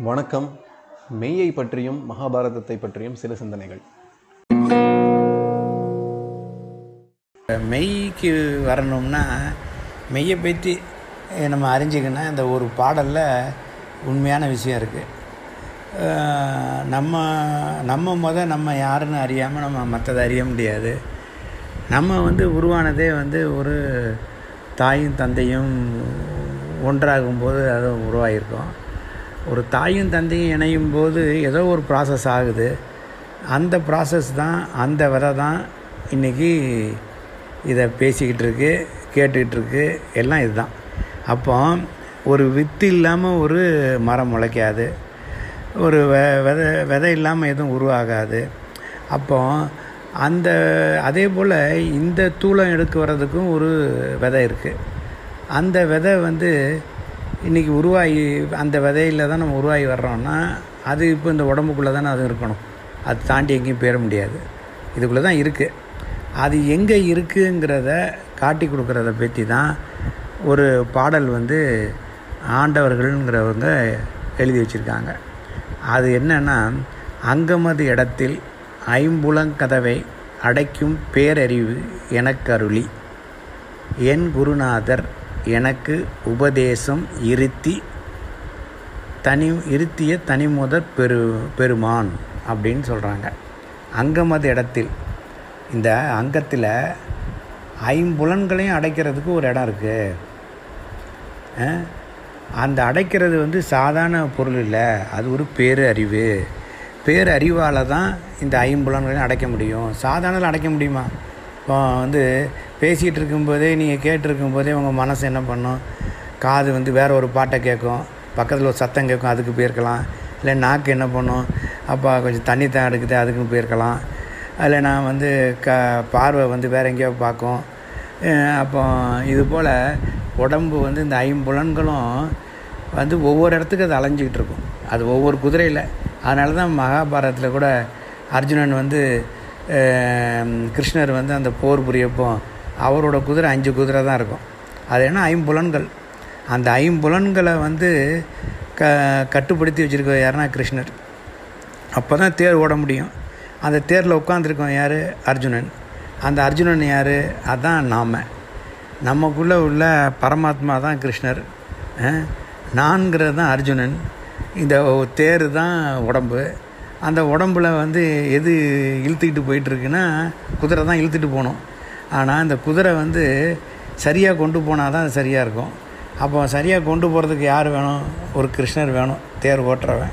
வணக்கம். மெய்யை பற்றியும் மகாபாரதத்தை பற்றியும் சில சிந்தனைகள். மெய்க்கு வரணும்னா மெய்யை பற்றி நம்ம அறிஞ்சிக்கணும் இந்த ஒரு பாடலில் உண்மையான விஷயம் இருக்குது நம்ம நம்ம முத நம்ம யாருன்னு அறியாமல் நம்ம மற்றதை அறிய முடியாது. நம்ம வந்து உருவானதே வந்து ஒரு தாயும் தந்தையும் ஒன்றாகும்போது அது உருவாகிருக்கோம் ஒரு தாயும் தந்தையும் இணையும் போது ஏதோ ஒரு ப்ராசஸ் ஆகுது. அந்த ப்ராசஸ் தான் அந்த விதை தான் இன்றைக்கி இதை பேசிக்கிட்டு இருக்கு கேட்டுக்கிட்டு இருக்கு எல்லாம் இதுதான். அப்போ ஒரு வித்து இல்லாமல் ஒரு மரம் முளைக்காது. ஒரு வெ விதை விதை இல்லாமல் எதுவும் உருவாகாது. அப்போ அந்த அதே போல் இந்த தூளம் எடுக்க வர்றதுக்கும் ஒரு விதை இருக்குது அந்த விதை வந்து இன்றைக்கி உருவாகி அந்த விதையில் தான் நம்ம உருவாகி வர்றோம்னா அது இப்போ இந்த உடம்புக்குள்ளே தானே அது இருக்கணும். அது தாண்டி எங்கேயும் போயிட முடியாது. இதுக்குள்ளே தான் இருக்குது அது எங்கே இருக்குங்கிறத காட்டி கொடுக்குறத பற்றி தான் ஒரு பாடல் வந்து ஆண்டவர்கள்ங்கிறவங்க எழுதி வச்சுருக்காங்க. அது என்னென்னா அங்கமது இடத்தில் ஐம்புலங்கதவை அடைக்கும் பேரறிவு எனக்கருளி. என் குருநாதர் எனக்கு உபதேசம் இருத்தி தனி இருத்திய தனிமுதற் பெரு பெருமான் அப்படின்னு சொல்கிறாங்க அங்கமது இடத்தில் இந்த அங்கத்தில் ஐம்புலன்களையும் அடைக்கிறதுக்கு ஒரு இடம் இருக்குது அந்த அடைக்கிறது வந்து சாதாரண பொருள் இல்லை. அது ஒரு பேரு அறிவு தான் இந்த ஐம்புலன்களையும் அடைக்க முடியும். சாதாரணத்தில் அடைக்க முடியுமா? இப்போ வந்து பேசிகிட்டு இருக்கும்போதே நீங்கள் கேட்டிருக்கும் போதே உங்கள் மனசு என்ன பண்ணும்? காது வந்து வேறு ஒரு பாட்டை கேட்கும். பக்கத்தில் ஒரு சத்தம் கேட்கும் அதுக்கு போயிருக்கலாம். இல்லை நாக்கு என்ன பண்ணும்? அப்போ கொஞ்சம் தண்ணி தான் எடுக்குது அதுக்கும் போயிருக்கலாம். அதில் நான் வந்து க பார்வை வந்து வேறு எங்கேயோ பார்க்கும். அப்போ இது போல் உடம்பு வந்து இந்த ஐம்புலன்களும் வந்து ஒவ்வொரு இடத்துக்கு அது அலைஞ்சிக்கிட்டு இருக்கும் அது ஒவ்வொரு குதிரையில். அதனால தான் மகாபாரதத்தில் கூட அர்ஜுனன் வந்து கிருஷ்ணர் வந்து அந்த போர் புரியப்போ அவரோட குதிரை அஞ்சு குதிரை தான் இருக்கும். அது என்ன? ஐம்புலன்கள். அந்த ஐம்புலன்களை வந்து க கட்டுப்படுத்தி வச்சுருக்க யாருன்னா கிருஷ்ணர். அப்போ தான் தேர் ஓட முடியும். அந்த தேரில் உட்காந்துருக்கோம் யார்? அர்ஜுனன். அந்த அர்ஜுனன் யார்? அதான் நாம். நமக்குள்ளே உள்ள பரமாத்மா தான் கிருஷ்ணர். நான்கிறது தான் அர்ஜுனன். இந்த தேர் தான் உடம்பு. அந்த உடம்புல வந்து எது இழுத்துக்கிட்டு போயிட்டுருக்குன்னா குதிரை தான் இழுத்துட்டு போகணும். ஆனால் அந்த குதிரை வந்து சரியாக கொண்டு போனால் தான் அது சரியாக இருக்கும். அப்போ சரியாக கொண்டு போகிறதுக்கு யார் வேணும்? ஒரு கிருஷ்ணர் வேணும் தேர் ஓட்டுறவன்.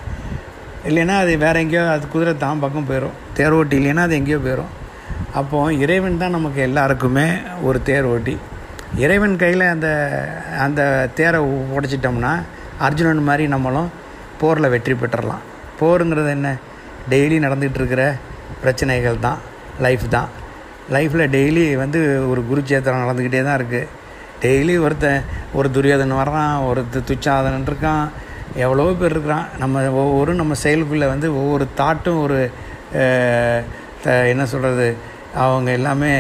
இல்லைன்னா அது வேறு எங்கேயோ அது குதிரை தான் பக்கம் போயிடும் தேர் ஓட்டி இல்லைன்னா அது எங்கேயோ போயிடும் அப்போது இறைவன் தான் நமக்கு எல்லாருக்குமே ஒரு தேர் ஓட்டி. இறைவன் கையில் அந்த அந்த தேரை உடைச்சிட்டோம்னா அர்ஜுனன் மாதிரி நம்மளும் போரில் வெற்றி பெற்றுடலாம் போருங்கிறது என்ன? டெய்லி நடந்துகிட்டு இருக்கிற பிரச்சனைகள் தான் லைஃப் தான். லைஃப்பில் டெய்லி வந்து ஒரு குருச்சேத்திரம் நடந்துக்கிட்டே தான் இருக்குது டெய்லி ஒருத்தன் ஒரு துரியோதன் வர்றான் ஒருத்தர் துச்சாதனன் இருக்கான் எவ்வளோ பேர் இருக்கிறான். நம்ம ஒவ்வொரு நம்ம செயலுக்குள்ளே வந்து ஒவ்வொரு தாட்டும் ஒரு என்ன சொல்கிறது அவங்க எல்லாமே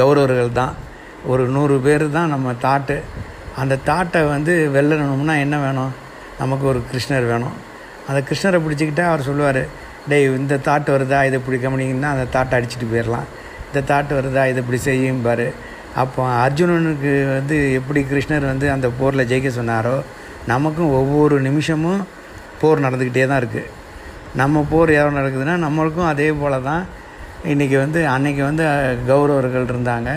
கௌரவர்கள் தான். ஒரு நூறு பேர் தான் நம்ம தாட்டு அந்த தாட்டை வந்து வெல்லணும்னா என்ன வேணும்? நமக்கு ஒரு கிருஷ்ணர் வேணும். அந்த கிருஷ்ணரை பிடிச்சிக்கிட்டா அவர் சொல்லுவார் டேய் இந்த தாட்டு வருதா? இதை இப்படி கவனிங்கன்னா அந்த தாட்டை அடிச்சுட்டு போயிடலாம் இந்த தாட்டு வருதா? இதை இப்படி செய்யும் பாரு. அப்போ அர்ஜுனனுக்கு வந்து எப்படி கிருஷ்ணர் வந்து அந்த போரில் ஜெயிக்க சொன்னாரோ நமக்கும் ஒவ்வொரு நிமிஷமும் போர் நடந்துக்கிட்டே தான் இருக்குது நம்ம போர் எவ்வளோ நடக்குதுன்னா நம்மளுக்கும் அதே போல் தான் இன்றைக்கி வந்து அன்றைக்கி வந்து கௌரவர்கள் இருந்தாங்க.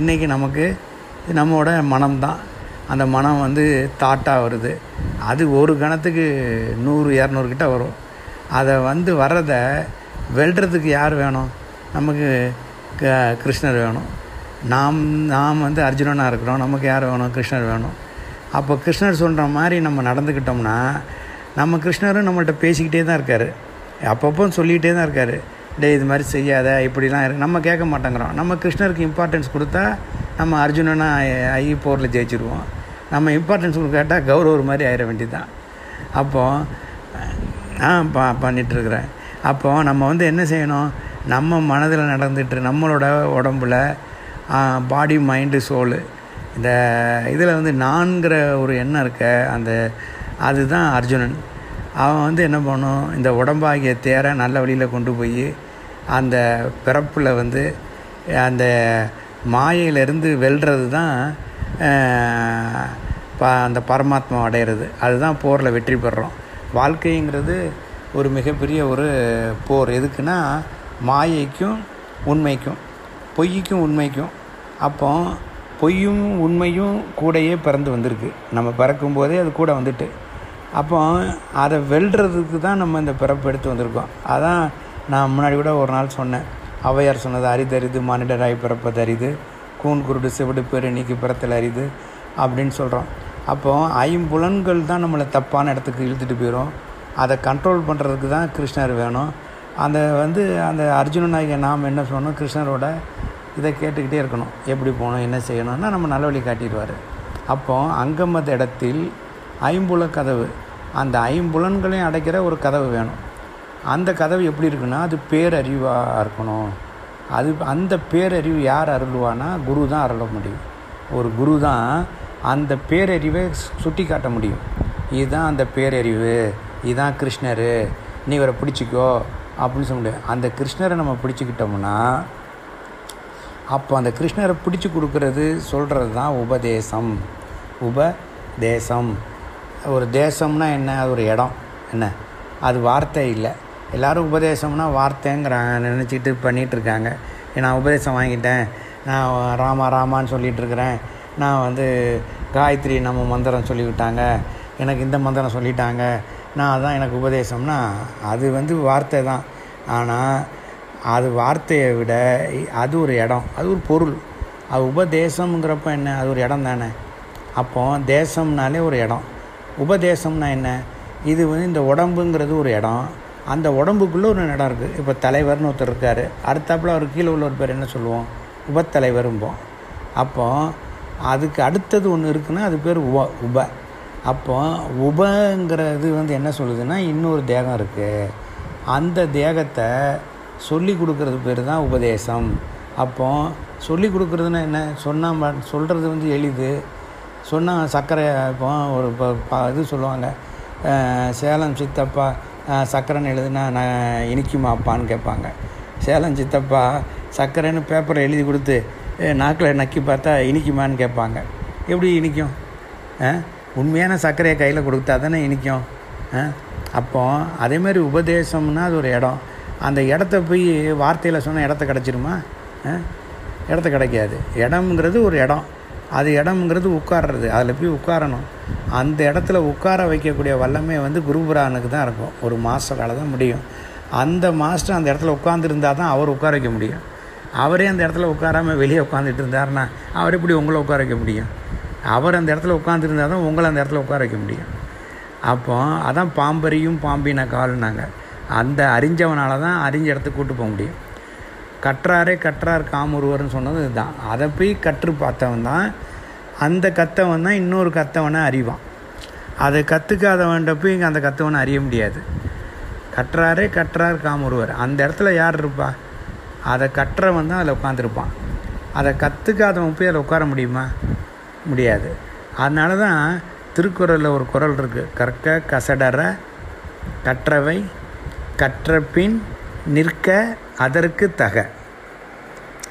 இன்றைக்கி நமக்கு நம்மளோட மனம்தான் அந்த மனம் வந்து தாட்டாக வருது. அது ஒரு கணத்துக்கு நூறு இரநூறுக்கிட்ட வரும். அதை வந்து வர்றதை வெல்றதுக்கு யார் வேணும்? நமக்கு க கிருஷ்ணர் வேணும். நாம் நாம் வந்து அர்ஜுனனாக இருக்கிறோம். நமக்கு யார் வேணும்? கிருஷ்ணர் வேணும். அப்போ கிருஷ்ணர் சொல்கிற மாதிரி நம்ம நடந்துக்கிட்டோம்னா நம்ம கிருஷ்ணரும் நம்மள்கிட்ட பேசிக்கிட்டே தான் இருக்கார். அப்பப்போ சொல்லிக்கிட்டே தான் இருக்கார். டே இது மாதிரி செய்யாத இப்படிலாம் இருக்கு நம்ம கேட்க மாட்டேங்கிறோம். நம்ம கிருஷ்ணருக்கு இம்பார்ட்டன்ஸ் கொடுத்தா நம்ம அர்ஜுனனாக ஐ போரில் ஜெயிச்சிருவோம். நம்ம இம்பார்ட்டன்ஸ் கேட்டால் கௌரவர் மாதிரி ஆயிட வேண்டியதுதான். அப்போது ஆ பா பண்ணிகிட்ருக்குறேன் அப்போது நம்ம வந்து என்ன செய்யணும்? நம்ம மனதில் நடந்துட்டு நம்மளோட உடம்புல பாடி மைண்டு சோலு இந்த இதில் வந்து நான்கிற ஒரு எண்ணம் இருக்க அந்த அதுதான் அர்ஜுனன். அவன் வந்து என்ன பண்ணும்? இந்த உடம்பாகிய தேரை நல்ல வழியில் கொண்டு போய் அந்த பிறப்பில் வந்து அந்த மாயையிலேருந்து வெல்றது தான் ப அந்த பரமாத்மா அடையிறது. அதுதான் போரில் வெற்றி பெறுறோம். வாழ்க்கைங்கிறது ஒரு மிகப்பெரிய ஒரு போர். எதுக்குன்னா மாயைக்கும் உண்மைக்கும் பொய்க்கும் உண்மைக்கும். அப்போ பொய்யும் உண்மையும் கூடயே பிறந்து வந்திருக்கு. நம்ம பிறக்கும்போதே அது கூட வந்துட்டு. அப்போ அதை வெல்றதுக்கு தான் நம்ம இந்த பிறப்பு எடுத்து வந்திருக்கோம். அதான் நான் முன்னாடி கூட ஒரு நாள் சொன்னேன். ஔவையார் சொன்னது அரிதறிது மானிடராய் பிறப்பது அரிது. கூன் குருடு செவிடு பேர் நீக்கி பிறத்தல் அரிது. அப்படின்னு சொல்கிறோம் அப்போ ஐம்புலன்கள் தான் நம்மளை தப்பான இடத்துக்கு இழுத்துட்டு போயிடும் அதை கண்ட்ரோல் பண்ணுறதுக்கு தான் கிருஷ்ணர் வேணும். அந்த வந்து அந்த அர்ஜுனனாகிய நாம் என்ன சொல்லணும் கிருஷ்ணரோட இதை கேட்டுக்கிட்டே இருக்கணும். எப்படி போகணும்? என்ன செய்யணும்னா நம்ம நல்ல வழி காட்டிடுவார். அப்போ அங்கமத இடத்தில் ஐம்புல கதவு அந்த ஐம்புலன்களையும் அடைக்கிற ஒரு கதவு வேணும். அந்த கதவு எப்படி இருக்குன்னா அது பேரறிவாக இருக்கணும். அது அந்த பேரறிவு யார் அருள்வானா குரு தான் அருள முடியும். ஒரு குரு தான் அந்த பேரறிவை சுட்டி காட்ட முடியும். இதுதான் அந்த பேரறிவு. இதுதான் கிருஷ்ணர். நீ இவரை பிடிச்சிக்கோ. அப்படின்னு சொல்ல முடியும் அந்த கிருஷ்ணரை நம்ம பிடிச்சிக்கிட்டோம்னா அப்போ அந்த கிருஷ்ணரை பிடிச்சி கொடுக்கறது சொல்கிறது தான் உபதேசம். உபதேசம். ஒரு தேசம்னா என்ன? அது ஒரு இடம். என்ன? அது வார்த்தை இல்லை. எல்லாரும் உபதேசம்னா வார்த்தைங்கிறாங்க நினச்சிக்கிட்டு பண்ணிகிட்டு இருக்காங்க. நான் உபதேசம் வாங்கிட்டேன். நான் ராமா ராமான்னு சொல்லிகிட்டு இருக்கிறேன். நான் வந்து காயத்ரி நம்ம மந்திரம் சொல்லிவிட்டாங்க. எனக்கு இந்த மந்திரம் சொல்லிட்டாங்க. நான் அதான் எனக்கு உபதேசம்னா அது வந்து வார்த்தை தான். ஆனால் அது வார்த்தையை விட அது ஒரு இடம். அது ஒரு பொருள். அது உபதேசம்ங்கிறப்ப என்ன? அது ஒரு இடம் தானே. அப்போ தேசம்னாலே ஒரு இடம். உபதேசம்னா என்ன? இது வந்து இந்த உடம்புங்கிறது ஒரு இடம். அந்த உடம்புக்குள்ளே ஒரு இடம் இருக்குது இப்போ தலைவர்னு ஒருத்தர் இருக்கார். அடுத்தாப்புல அவர் கீழே உள்ள ஒரு பேர் என்ன சொல்லுவோம்? உபத்தலைவரும்போம். அப்போ அதுக்கு அடுத்தது ஒன்று இருக்குன்னா அது பேர் உப உப. அப்போ உபங்கிறது வந்து என்ன சொல்லுதுன்னா இன்னொரு தேகம் இருக்குது அந்த தேகத்தை சொல்லி கொடுக்கறது பேர் தான் உபதேசம். அப்போ சொல்லி கொடுக்குறதுன்னா என்ன? சொன்னால் சொல்கிறது வந்து எளிது. சொன்னால் சர்க்கரை இப்போ ஒரு ப- ப- இது சொல்லுவாங்க. சேலம் சித்தப்பா சக்கரைன்னு சர்க்கரைன்னு எழுதுனா நான் இனிக்குமாப்பான்னு கேட்பாங்க. சேலம் சித்தப்பா சர்க்கரைன்னு பேப்பரை எழுதி கொடுத்து நாக்கில் நக்கி பார்த்தா இனிக்குமான்னு கேட்பாங்க. எப்படி இனிக்கும்? ஆ? உண்மையான சர்க்கரையை கையில் கொடுத்தா தானே இனிக்கும்? ஆ? அப்போ அதேமாதிரி உபதேசம்னா அது ஒரு இடம். அந்த இடத்த போய் வார்த்தையில் சொன்னால் இடத்த கிடச்சிருமா? ஆ? இடத்த கிடைக்காது. இடம்ங்கிறது ஒரு இடம். அது இடம்ங்கிறது உட்கார்றது. அதில் போய் உட்காரணும். அந்த இடத்துல உட்கார வைக்கக்கூடிய வல்லமை வந்து குருபுரானுக்கு தான் இருக்கும். ஒரு மாஸ்டரால் தான் முடியும். அந்த மாஸ்டர் அந்த இடத்துல உட்காந்துருந்தா தான் அவர் உட்கார வைக்க முடியும். அவரே அந்த இடத்துல உட்காராமல் வெளியே உட்காந்துட்டு இருந்தாருன்னா அவர் எப்படி உங்களை உட்கார வைக்க முடியும்? அவர் அந்த இடத்துல உட்காந்துருந்தா தான் உங்களை அந்த இடத்துல உட்கார வைக்க முடியும். அப்போ அதான் பாம்பரியும் பாம்பின கால்னாங்க அந்த அறிஞ்சவனால தான் அறிஞ்ச இடத்துக்கு கூட்டு போக முடியும். கற்றாரே கற்றார் காமுருவர்னு சொன்னது இதுதான். அதை போய் கற்று பார்த்தவன் தான் அந்த கத்தவன் தான் இன்னொரு கத்தவனை அறிவான். அதை கற்றுக்காதவன்ட்ட போய் இங்கே அந்த கத்தவனை அறிய முடியாது. கற்றாரே கற்றார் காமுருவர் அந்த இடத்துல யார் இருப்பா? அதை கற்றவன் தான் அதில் உட்காந்துருப்பான் அதை கற்றுக்காதவன் போய் அதில் உட்கார முடியுமா? முடியாது. அதனால தான் திருக்குறளில் ஒரு குறள் இருக்குது கற்க கசடற கற்றவை கற்றபின் நிற்க அதற்கு தக.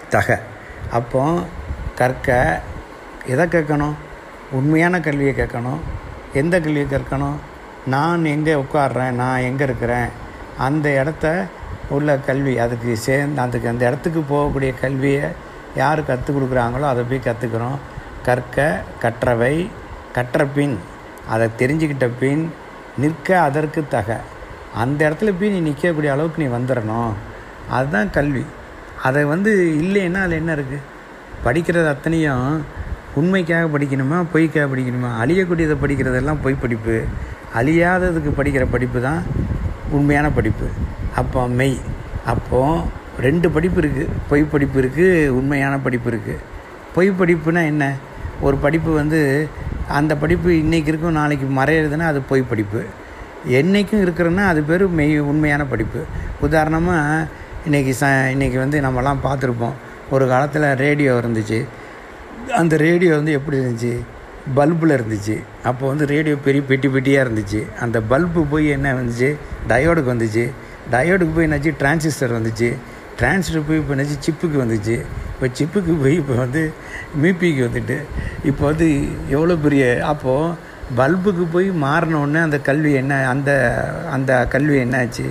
தக. அப்போ கற்க எதை கேட்கணும்? உண்மையான கல்வியை கேட்கணும். எந்த கல்வியை கேட்கணும் நான் எங்கே உட்காடுறேன் நான் எங்கே இருக்கிறேன்? அந்த இடத்த உள்ள கல்வி அதுக்கு சேர்ந்து அதுக்கு அந்த இடத்துக்கு போகக்கூடிய கல்வியை யார் கற்றுக் கொடுக்குறாங்களோ அதை போய் கற்றுக்கிறோம். கற்க கற்றவை கற்ற பின் அதை தெரிஞ்சுக்கிட்ட பின் நிற்க அதற்கு தக. அந்த இடத்துல போய் நீ நிற்கக்கூடிய அளவுக்கு நீ வந்துடணும். அதுதான் கல்வி. அதை வந்து இல்லைன்னா அதில் என்ன இருக்குது படிக்கிறது அத்தனையும் உண்மைக்காக படிக்கணுமா பொய்க்காக படிக்கணுமா? அழியக்கூடியதை படிக்கிறதெல்லாம் பொய் படிப்பு. அழியாததுக்கு படிக்கிற படிப்பு தான் உண்மையான படிப்பு. அப்போ மெய். அப்போது ரெண்டு படிப்பு இருக்குது பொய் படிப்பு இருக்குது உண்மையான படிப்பு இருக்குது பொய் படிப்புனா என்ன? ஒரு படிப்பு வந்து அந்த படிப்பு இன்றைக்கி இருக்கும் நாளைக்கு மறையிறதுனா அது பொய் படிப்பு. என்றைக்கும் இருக்கிறன்னா அது பேர் மெய் உண்மையான படிப்பு. உதாரணமாக இன்றைக்கி ச இன்றைக்கி வந்து நம்மலாம் பார்த்துருப்போம். ஒரு காலத்தில் ரேடியோ இருந்துச்சு. அந்த ரேடியோ வந்து எப்படி இருந்துச்சு? பல்பில் இருந்துச்சு. அப்போ வந்து ரேடியோ பெரிய பெட்டி பெட்டியாக இருந்துச்சு. அந்த பல்பு போய் என்ன வந்துச்சு? டயோடுக்கு வந்துச்சு. டயோடுக்கு போய் என்னாச்சு டிரான்சிஸ்டர் வந்துச்சு. டிரான்சிஸ்டர் போய் இப்போ என்னாச்சு சிப்புக்கு வந்துச்சு. இப்போ சிப்புக்கு போய் இப்போ வந்து மிபிக்கு வந்துட்டு இப்போ வந்து எவ்வளோ பெரிய அப்போது பல்புக்கு போய் மாறினோடனே அந்த கல்வி என்ன அந்த அந்த கல்வி என்னாச்சு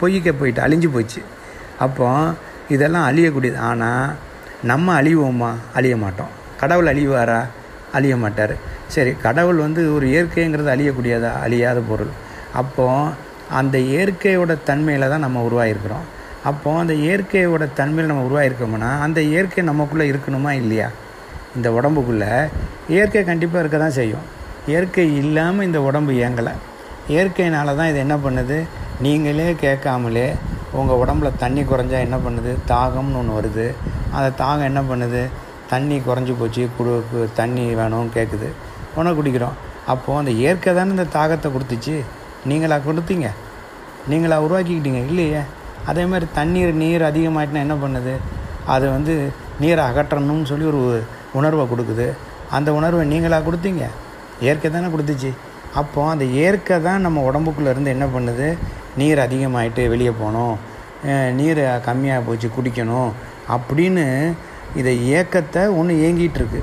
பொய்க்க போயிட்டு அழிஞ்சு போச்சு. அப்போ இதெல்லாம் அழியக்கூடியது. ஆனால் நம்ம அழிவோமா? அழிய மாட்டோம். கடவுள் அழிவாரா? அழிய மாட்டார். சரி கடவுள் வந்து ஒரு இயற்கைங்கிறது அழியக்கூடியதா? அழியாத பொருள். அப்போது அந்த இயற்கையோட தன்மையில் தான் நம்ம உருவாகிருக்கிறோம் அப்போது அந்த இயற்கையோட தன்மையில் நம்ம உருவாகிருக்கோம்னா அந்த இயற்கை நமக்குள்ளே இருக்கணுமா இல்லையா? இந்த உடம்புக்குள்ளே. இயற்கை கண்டிப்பாக இருக்க தான் செய்யும். இயற்கை இல்லாமல் இந்த உடம்பு இயங்கலை. இயற்கையினால தான் இது என்ன பண்ணுது? நீங்களே கேட்காமலே உங்கள் உடம்புல தண்ணி குறைஞ்சா என்ன பண்ணுது? தாகம்னு ஒன்று வருது. அந்த தாகம் என்ன பண்ணுது? தண்ணி குறைஞ்சி போச்சு. குடு தண்ணி வேணும்னு கேட்குது உணவு குடிக்கிறோம். அப்போது அந்த இயற்கை தானே இந்த தாகத்தை கொடுத்துச்சு. நீங்களா கொடுத்தீங்க? நீங்களா உருவாக்கிக்கிட்டீங்க? இல்லையே. அதே மாதிரி தண்ணீர் நீர் அதிகமாகிட்டுனா என்ன பண்ணுது? அது வந்து நீரை அகற்றணும்னு சொல்லி ஒரு உணர்வை கொடுக்குது. அந்த உணர்வை நீங்களாக கொடுத்தீங்க? இயற்கை தானே கொடுத்துச்சு. அப்போ அந்த இயற்கை தான் நம்ம உடம்புக்குள்ளே இருந்து என்ன பண்ணுது? நீர் அதிகமாயிட்டு வெளியே போகணும். நீர் கம்மியாக போச்சு குடிக்கணும். அப்படின்னு இதை இயக்கத்தை ஒன்று இயங்கிகிட்ருக்கு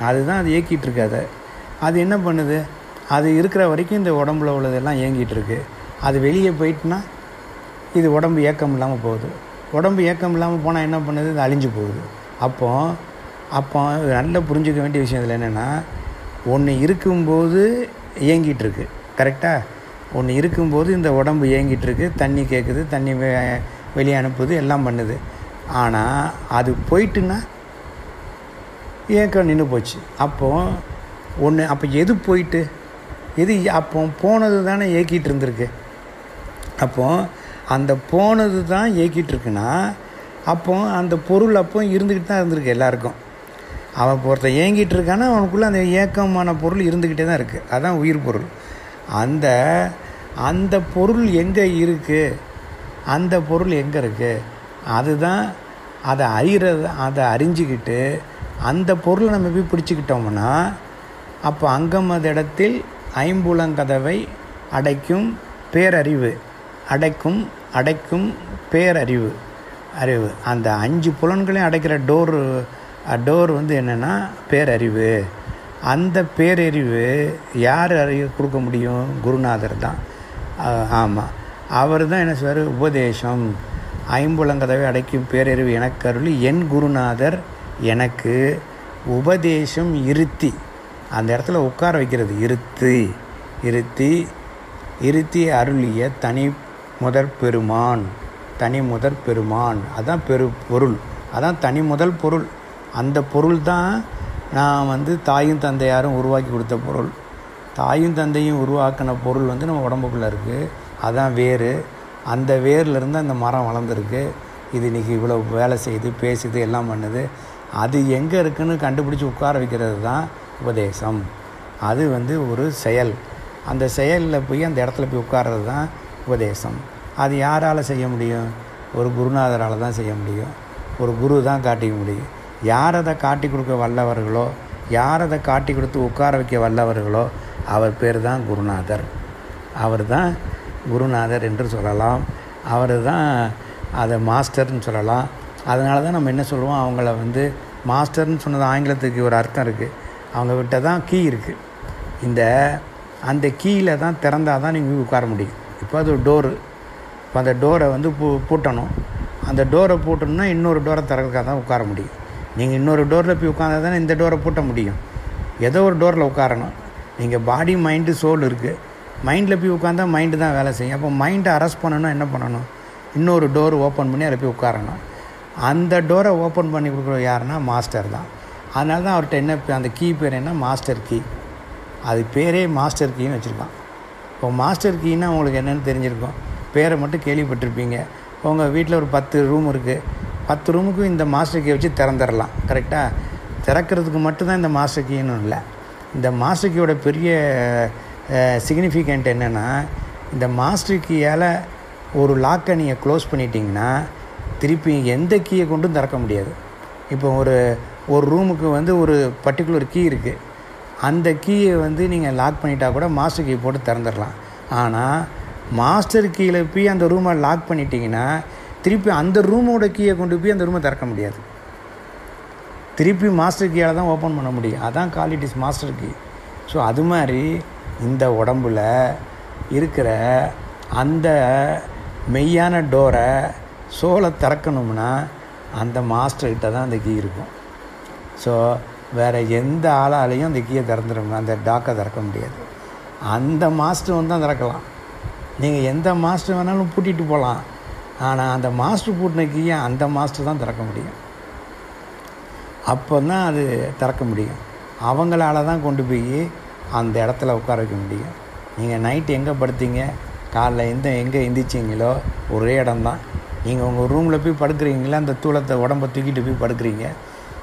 அதுதான் அது இயக்கிகிட்ருக்கு அதை. அது என்ன பண்ணுது? அது இருக்கிற வரைக்கும் இந்த உடம்புல உள்ளதெல்லாம் இயங்கிட்டு இருக்கு. அது வெளியே போயிட்டுனா இது உடம்பு ஏக்கம் இல்லாமல் போகுது. உடம்பு ஏக்கம் இல்லாமல் போனால் என்ன பண்ணுது? இது அழிஞ்சு போகுது. அப்போ அப்போ நல்லா புரிஞ்சுக்க வேண்டிய விஷயம் இதில் என்னென்னா ஒன்று இருக்கும்போது இயங்கிகிட்ருக்கு கரெக்டாக ஒன்று இருக்கும்போது இந்த உடம்பு இயங்கிகிட்ருக்கு தண்ணி கேட்குது தண்ணி வெ வெளியே அனுப்புது எல்லாம் பண்ணுது. ஆனால் அது போயிட்டுன்னா ஏக்கம் நின்று போச்சு. அப்போது ஒன்று அப்போ எது போயிட்டு? இது அப்போ போனது தானே ஏக்கிட்டு இருந்திருக்கு. அப்போ அந்த போனது தான் ஏக்கிட்டுருக்குன்னா அப்போ அந்த பொருள் அப்போ இருந்துக்கிட்டு தான் இருந்திருக்கு எல்லாருக்கும். அவன் ஒருத்தன் ஏங்கிட்டு இருக்கான்னா அவனுக்குள்ளே அந்த ஏக்கமான பொருள் இருந்துக்கிட்டே தான் இருக்குது அதுதான் உயிர் பொருள். அந்த அந்த பொருள் எங்கே இருக்குது அந்த பொருள் எங்கே இருக்குது அதுதான் அதை அறிகிறது அதை அறிஞ்சிக்கிட்டு அந்த பொருளை நம்ம போய் பிடிச்சிக்கிட்டோம்னா அப்போ அங்கமது இடத்தில் ஐம்புலங்கதவை அடைக்கும் பேரறிவு. அடைக்கும் அடைக்கும் பேரறிவு. அறிவு. அந்த அஞ்சு புலன்களையும் அடைக்கிற டோர் டோர் வந்து என்னென்னா பேரறிவு. அந்த பேரறிவு யார் அறிவு கொடுக்க முடியும்? குருநாதர் தான். ஆமாம் அவர் தான் என்ன சொல்வார்? உபதேசம். ஐம்புலங்கதவை அடைக்கும் பேரறிவு எனக்கு அருளி என் குருநாதர் எனக்கு உபதேசம் இருத்தி. அந்த இடத்துல உட்கார வைக்கிறது. இருத்தி இருத்தி இருத்தி அருளிய தனி முதற் பெருமான் தனி முதற் பெருமான். அதான் பெரு பொருள். அதான் தனி முதல் பொருள். அந்த பொருள் தான் நான் வந்து தாயும் தந்தையாரும் உருவாக்கி கொடுத்த பொருள். தாயும் தந்தையும் உருவாக்கின பொருள் வந்து நம்ம உடம்புக்குள்ளே இருக்குது அதான் வேர் அந்த வேர்லேருந்து அந்த மரம் வளர்ந்துருக்கு. இது இன்றைக்கி இவ்வளோ வேலை செய்யுது பேசுது எல்லாம் பண்ணுது. அது எங்கே இருக்குதுன்னு கண்டுபிடிச்சி உட்கார வைக்கிறது தான் உபதேசம். அது வந்து ஒரு செயல். அந்த செயலில் போய் அந்த இடத்துல போய் உட்கார்றது தான் உபதேசம். அது யாரால் செய்ய முடியும்? ஒரு குருநாதரால் தான் செய்ய முடியும். ஒரு குரு தான் காட்டிக்க முடியும். யார் அதை காட்டி கொடுக்க வல்லவர்களோ யார் அதை காட்டி கொடுத்து உட்கார வைக்க வல்லவர்களோ அவர் பேர் தான் குருநாதர். அவர் தான் குருநாதர் என்று சொல்லலாம். அவர் தான் அதை மாஸ்டர்னு சொல்லலாம். அதனால தான் நம்ம என்ன சொல்லுவோம்? அவங்கள வந்து மாஸ்டர்னு சொன்னது ஆங்கிலத்துக்கு ஒரு அர்த்தம் இருக்குது அவங்க தான் கீ இருக்குது இந்த அந்த கீயில் தான் திறந்தால் தான் நீங்கள் உட்கார முடியும். இப்போ அது ஒரு டோரு. இப்போ அந்த டோரை வந்து பூ பூட்டணும். அந்த டோரை பூட்டணும்னா இன்னொரு டோரை திறக்கா தான் உட்கார முடியும். நீங்கள் இன்னொரு டோரில் போய் உட்காந்தா தானே இந்த டோரை பூட்ட முடியும். ஏதோ ஒரு டோரில் உட்காரணும். நீங்கள் பாடி மைண்டு சோல் இருக்குது மைண்டில் போய் உட்காந்தா மைண்டு தான் வேலை செய்யும். அப்போ மைண்டை அரெஸ்ட் பண்ணணும்னா என்ன பண்ணணும்? இன்னொரு டோர் ஓப்பன் பண்ணி அதில் போய் உட்காரணும். அந்த டோரை ஓப்பன் பண்ணி கொடுக்குற யாருன்னா மாஸ்டர் தான். அதனால தான் அவர்கிட்ட என்ன அந்த கீ பேர் என்ன மாஸ்டர் கீ. அது பேரே மாஸ்டர் கீன்னு வச்சுருக்கான். இப்போ மாஸ்டர் கீன்னா உங்களுக்கு என்னென்னு தெரிஞ்சிருக்கும். பேரை மட்டும் கேள்விப்பட்டிருப்பீங்க. உங்கள் வீட்டில் ஒரு பத்து ரூம் இருக்குது பத்து ரூமுக்கும் இந்த மாஸ்டர் கீ வச்சு திறந்துடலாம். கரெக்டாக திறக்கிறதுக்கு மட்டும்தான் இந்த மாஸ்டர் கீன்னு இல்லை. இந்த மாஸ்டர் கீயோட பெரிய சிக்னிஃபிகண்ட் என்னென்னா இந்த மாஸ்டர் கீயால் ஒரு லாக்கை நீங்கள் க்ளோஸ் பண்ணிட்டீங்கன்னா திருப்பி எந்த கீயை கொண்டும் திறக்க முடியாது. இப்போ ஒரு ஒரு ரூமுக்கு வந்து ஒரு பர்டிகுலர் கீ இருக்குது அந்த கீயை வந்து நீங்கள் லாக் பண்ணிட்டா கூட மாஸ்டர் கீ போட்டு திறந்துடலாம். ஆனால் மாஸ்டர் கீயில் போய் அந்த ரூமை லாக் பண்ணிட்டீங்கன்னா திருப்பி அந்த ரூமோட கீயை கொண்டு போய் அந்த ரூமை திறக்க முடியாது. திருப்பி மாஸ்டர் கீயால் தான் ஓப்பன் பண்ண முடியும். அதான் குவாலிட்டிஸ் மாஸ்டர் கீ ஸோ அது மாதிரி இந்த உடம்பில் இருக்கிற அந்த மெய்யான டோரை சோலை திறக்கணும்னா அந்த மாஸ்டர்கிட்ட தான் அந்த கீ இருக்கும். ஸோ வேறு எந்த ஆளாலையும் அந்த கீயை திறந்துடும் அந்த டாக்கை திறக்க முடியாது. அந்த மாஸ்டர் வந்து தான் திறக்கலாம். நீங்கள் எந்த மாஸ்டர் வேணாலும் பூட்டிகிட்டு போகலாம். ஆனால் அந்த மாஸ்டர் பூட்டின கீயை அந்த மாஸ்டர் தான் திறக்க முடியும். அப்போ தான் அது திறக்க முடியும். அவங்களால தான் கொண்டு போய் அந்த இடத்துல உட்கார வைக்க முடியும். நீங்கள் நைட்டு எங்கே படுத்தீங்க? காலைல எந்த எங்கே எந்திரிச்சிங்களோ ஒரே இடம்தான். நீங்கள் உங்கள் ரூமில் போய் படுக்கிறீங்களா? அந்த தூளத்தை உடம்ப தூக்கிட்டு போய் படுக்கிறீங்க.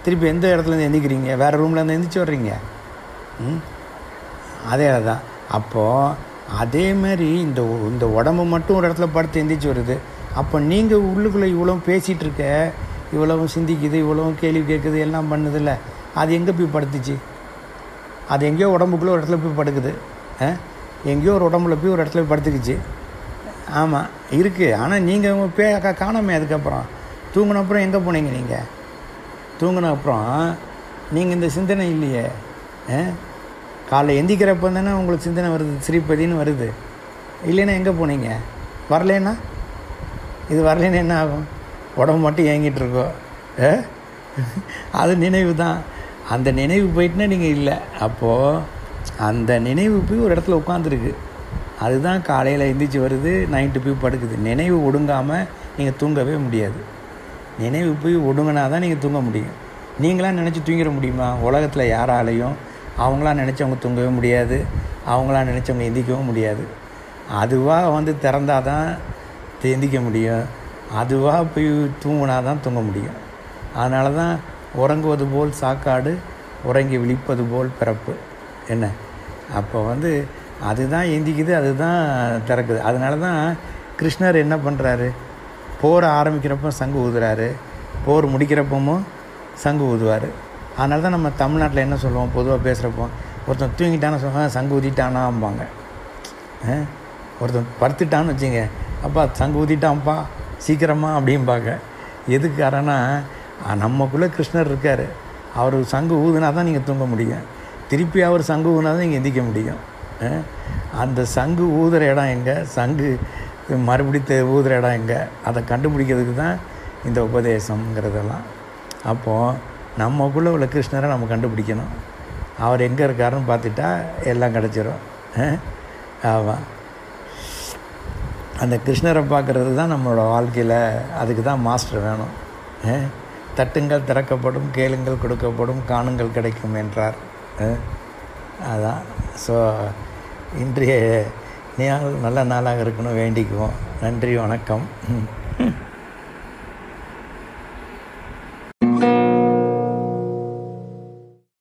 திருப்பி எந்த இடத்துலேருந்து எந்திக்கிறீங்க? வேறு ரூம்லேருந்து எந்திரிச்சு வர்றீங்க? ம்? அதே தான் அப்போது அதே மாதிரி இந்த இந்த உடம்பு மட்டும் ஒரு இடத்துல படுத்து எந்திரிச்சு வருது. அப்போ நீங்கள் உள்ளுக்குள்ளே இவ்வளோ பேசிகிட்டு இருக்க இவ்வளவும் சிந்திக்குது இவ்வளவும் கேள்வி கேட்குது எல்லாம் பண்ணுதில்ல. அது எங்கே போய் படுத்துச்சு? அது எங்கேயோ உடம்புக்குள்ளே ஒரு இடத்துல போய் படுக்குது. ஆ? எங்கேயோ ஒரு உடம்புல போய் ஒரு இடத்துல போய் படுத்துக்குச்சு. ஆமாம் இருக்குது ஆனால் நீங்கள் பே கா- காணாமே அதுக்கப்புறம். தூங்கின அப்புறம் எங்கே போனீங்க நீங்கள் தூங்கின அப்புறம் நீங்கள் இந்த சிந்தனை இல்லையே ஆ? காலைல எந்திக்கிறப்ப தானே உங்களுக்கு சிந்தனை வருது ஸ்ரீபதின்னு வருது. இல்லைன்னா எங்கே போனீங்க? வரலேன்னா? இது வரலன்னா என்ன ஆகும்? உடம்பு மட்டும் ஏங்கிட்டு இருக்கோம் ஆ? அது நினைவு தான். அந்த நினைவு போயிட்டுனா நீங்கள் இல்லை. அப்போது அந்த நினைவு போய் ஒரு இடத்துல உட்காந்துருக்கு அதுதான் காலையில் எந்திரிச்சு வருது நைட்டு போய் படுக்குது. நினைவு ஒடுங்காமல் நீங்கள் தூங்கவே முடியாது. நினைவு போய் ஒடுங்கினா தான் நீங்கள் தூங்க முடியும். நீங்களாம் நினச்சி தூங்கிட முடியுமா? உலகத்தில் யாராலையும் அவங்களாம் நினச்சவங்க தூங்கவே முடியாது. அவங்களாம் நினச்சவங்க எந்திக்கவும் முடியாது. அதுவாக வந்து திறந்தால் தான் எந்திக்க முடியும். அதுவாக போய் தூங்கினா தான் தூங்க முடியும். அதனால தான் உறங்குவது போல் சாக்காடு உறங்கி விழிப்பது போல் பிறப்பு. என்ன? அப்போ வந்து அதுதான் எந்திக்குது அதுதான் திறக்குது. அதனால தான் கிருஷ்ணர் என்ன பண்ணுறாரு போர் ஆரம்பிக்கிறப்போ சங்கு ஊதுறாரு போர் முடிக்கிறப்பமும் சங்கு ஊதுவார். அதனால தான் நம்ம தமிழ்நாட்டில் என்ன சொல்லுவோம்? பொதுவாக பேசுகிறப்போ ஒருத்தன் தூங்கிட்டான்னு சொல்லுவாங்க சங்கு ஊதிட்டானாம்பாங்க. ஆ? ஒருத்தன் படுத்துட்டான்னு வச்சுங்க அப்பா சங்கு ஊதிட்டான்ப்பா சீக்கிரமாக அப்படிம்பாங்க. எதுக்காரனா நமக்குள்ளே கிருஷ்ணர் இருக்கார். அவர் சங்கு ஊதுனா தான் நீங்கள் தூங்க முடியும். திருப்பி அவர் சங்கு ஊதுனா தான் நீங்கள் எந்திக்க முடியும். ஆ? அந்த சங்கு ஊதுற இடம் எங்கே? சங்கு மறுபடியும் ஊதுற இடம் எங்கே? அதை கண்டுபிடிக்கிறதுக்கு தான் இந்த உபதேசங்கிறதெல்லாம் அப்போது நம்மக்குள்ளே உள்ள கிருஷ்ணரை நம்ம கண்டுபிடிக்கணும். அவர் எங்கே இருக்காருன்னு பார்த்துட்டா எல்லாம் கிடச்சிரும். ஆமாம் அந்த கிருஷ்ணரை பார்க்குறது தான் நம்மளோட வாழ்க்கையில் அதுக்கு தான் மாஸ்டர் வேணும். தட்டுங்கள் திறக்கப்படும் கேளுங்கள் கொடுக்கப்படும் காணுங்கள் கிடைக்கும் என்றார். அதான். ஸோ இன்றைய நாள் நல்ல நாளாக இருக்கணும் வேண்டிக்குவோம். நன்றி வணக்கம்.